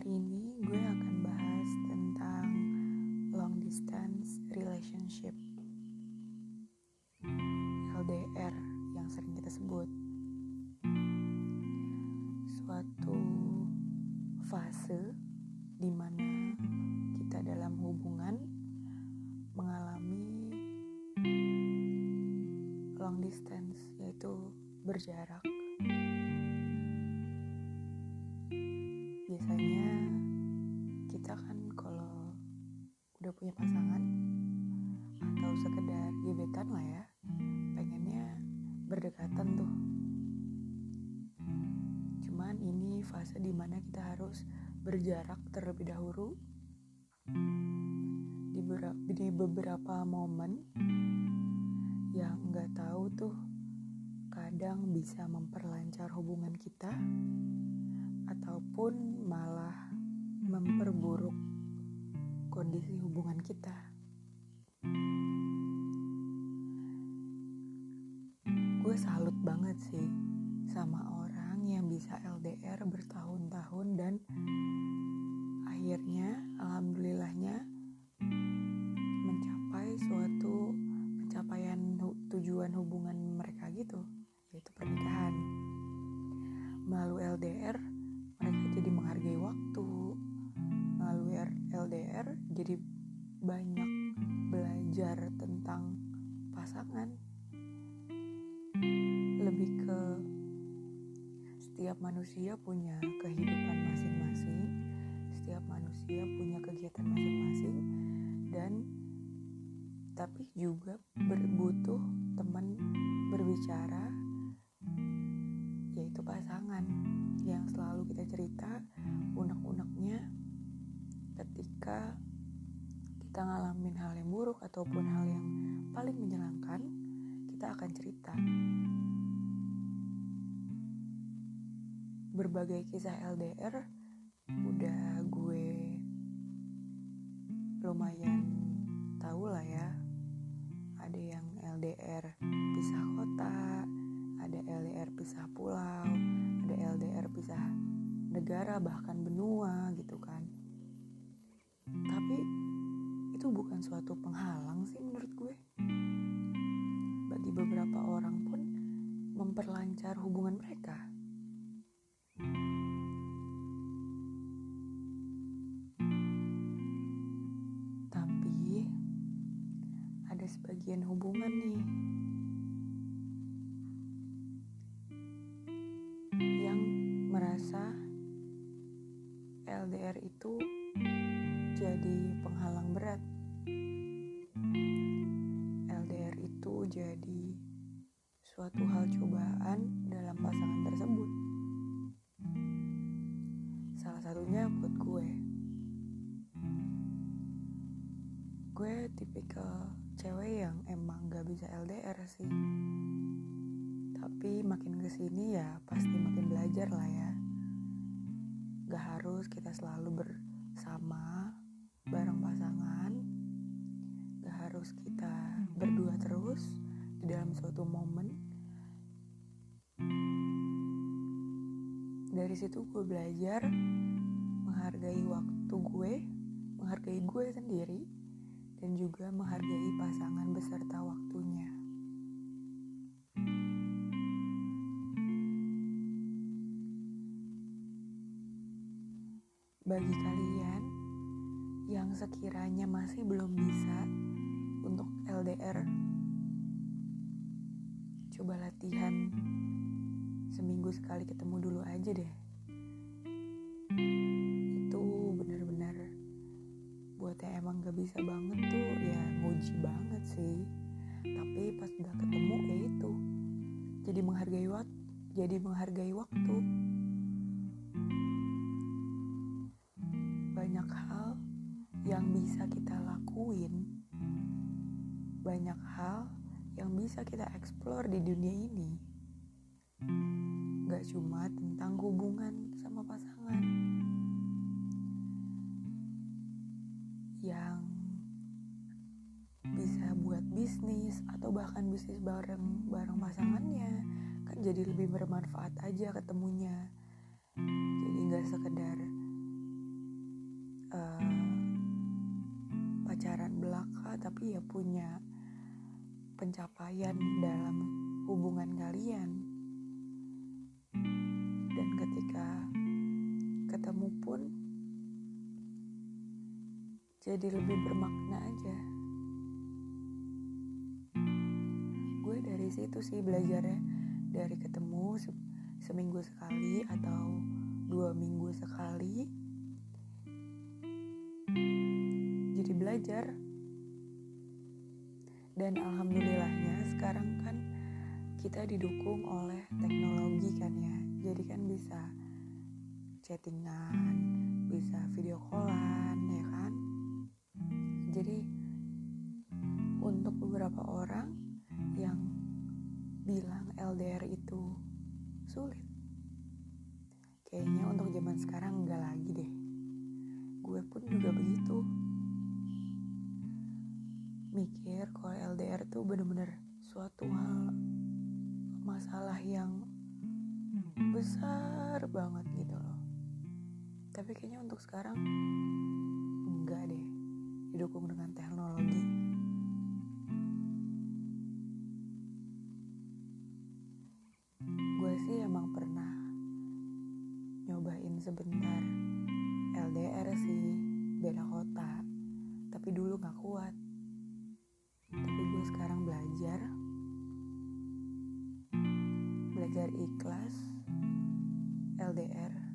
Hari ini gue akan bahas tentang long distance relationship. LDR yang sering kita sebut. Suatu fase di mana kita dalam hubungan mengalami long distance yaitu berjarak. Biasanya kan kalau udah punya pasangan atau sekedar gebetan lah ya pengennya berdekatan tuh. Cuman ini fase di mana kita harus berjarak terlebih dahulu. Di, di beberapa momen yang nggak tahu tuh kadang bisa memperlancar hubungan kita ataupun malah memperburuk kondisi hubungan kita. Gue salut banget sih sama orang yang bisa LDR bertahun-tahun dan akhirnya alhamdulillahnya mencapai suatu pencapaian tujuan hubungan mereka gitu yaitu pernikahan melalui LDR mereka jadi menghargai waktu LDR jadi banyak belajar tentang pasangan. Lebih ke setiap manusia punya kehidupan masing-masing setiap manusia punya kegiatan masing-masing dan tapi juga berbutuh teman berbicara yaitu pasangan yang selalu kita cerita unek-uneknya ketika kita ngalamin hal yang buruk ataupun hal yang paling menyenangkan kita akan cerita. Berbagai kisah LDR udah gue lumayan tahu lah ya. Ada yang LDR pisah kota ada LDR pisah pulau ada LDR pisah negara bahkan benua gitu bukan suatu penghalang sih menurut gue bagi beberapa orang pun memperlancar hubungan mereka tapi ada sebagian hubungan nih yang merasa LDR itu jadi penghalang berat. LDR itu jadi suatu hal cobaan dalam pasangan tersebut. Salah satunya buat gue. Gue tipikal cewek yang emang gak bisa LDR sih. Tapi makin ke sini ya pasti makin belajar lah ya. Gak harus kita selalu bersama bareng pasangan. Harus kita berdua terus di dalam suatu momen. Dari situ gue belajar menghargai waktu gue, menghargai gue sendiri, dan juga menghargai pasangan beserta waktunya. Bagi kalian yang sekiranya masih belum bisa untuk LDR, coba latihan seminggu sekali ketemu dulu aja deh. Itu bener-bener buat yang emang gak bisa banget tuh ya nguji banget sih. Tapi pas udah ketemu ya itu jadi menghargai waktu, jadi menghargai waktu. banyak hal yang bisa kita lakuin, banyak hal yang bisa kita eksplor di dunia ini. Gak cuma tentang hubungan sama pasangan yang bisa buat bisnis atau bahkan bisnis bareng bareng pasangannya kan jadi lebih bermanfaat aja ketemunya jadi nggak sekedar uh, pacaran belaka tapi ya punya pencapaian dalam hubungan kalian. Dan ketika ketemu pun jadi lebih bermakna aja. Gue dari situ sih belajarnya. Dari ketemu se seminggu sekali atau dua minggu sekali jadi belajar dan alhamdulillahnya sekarang kan kita didukung oleh teknologi kan ya. Jadi kan bisa chattingan bisa video callan ya kan? Jadi untuk beberapa orang yang bilang LDR itu sulit kayaknya untuk zaman sekarang enggak lagi deh. Gue pun juga begitu mikir kalau LDR tuh bener-bener suatu hal masalah yang besar banget gitu loh. Tapi kayaknya untuk sekarang enggak deh. Didukung dengan teknologi. Gue sih emang pernah nyobain sebentar LDR sih beda kota. Tapi dulu gak kuat gue sekarang belajar? Belajar ikhlas LDR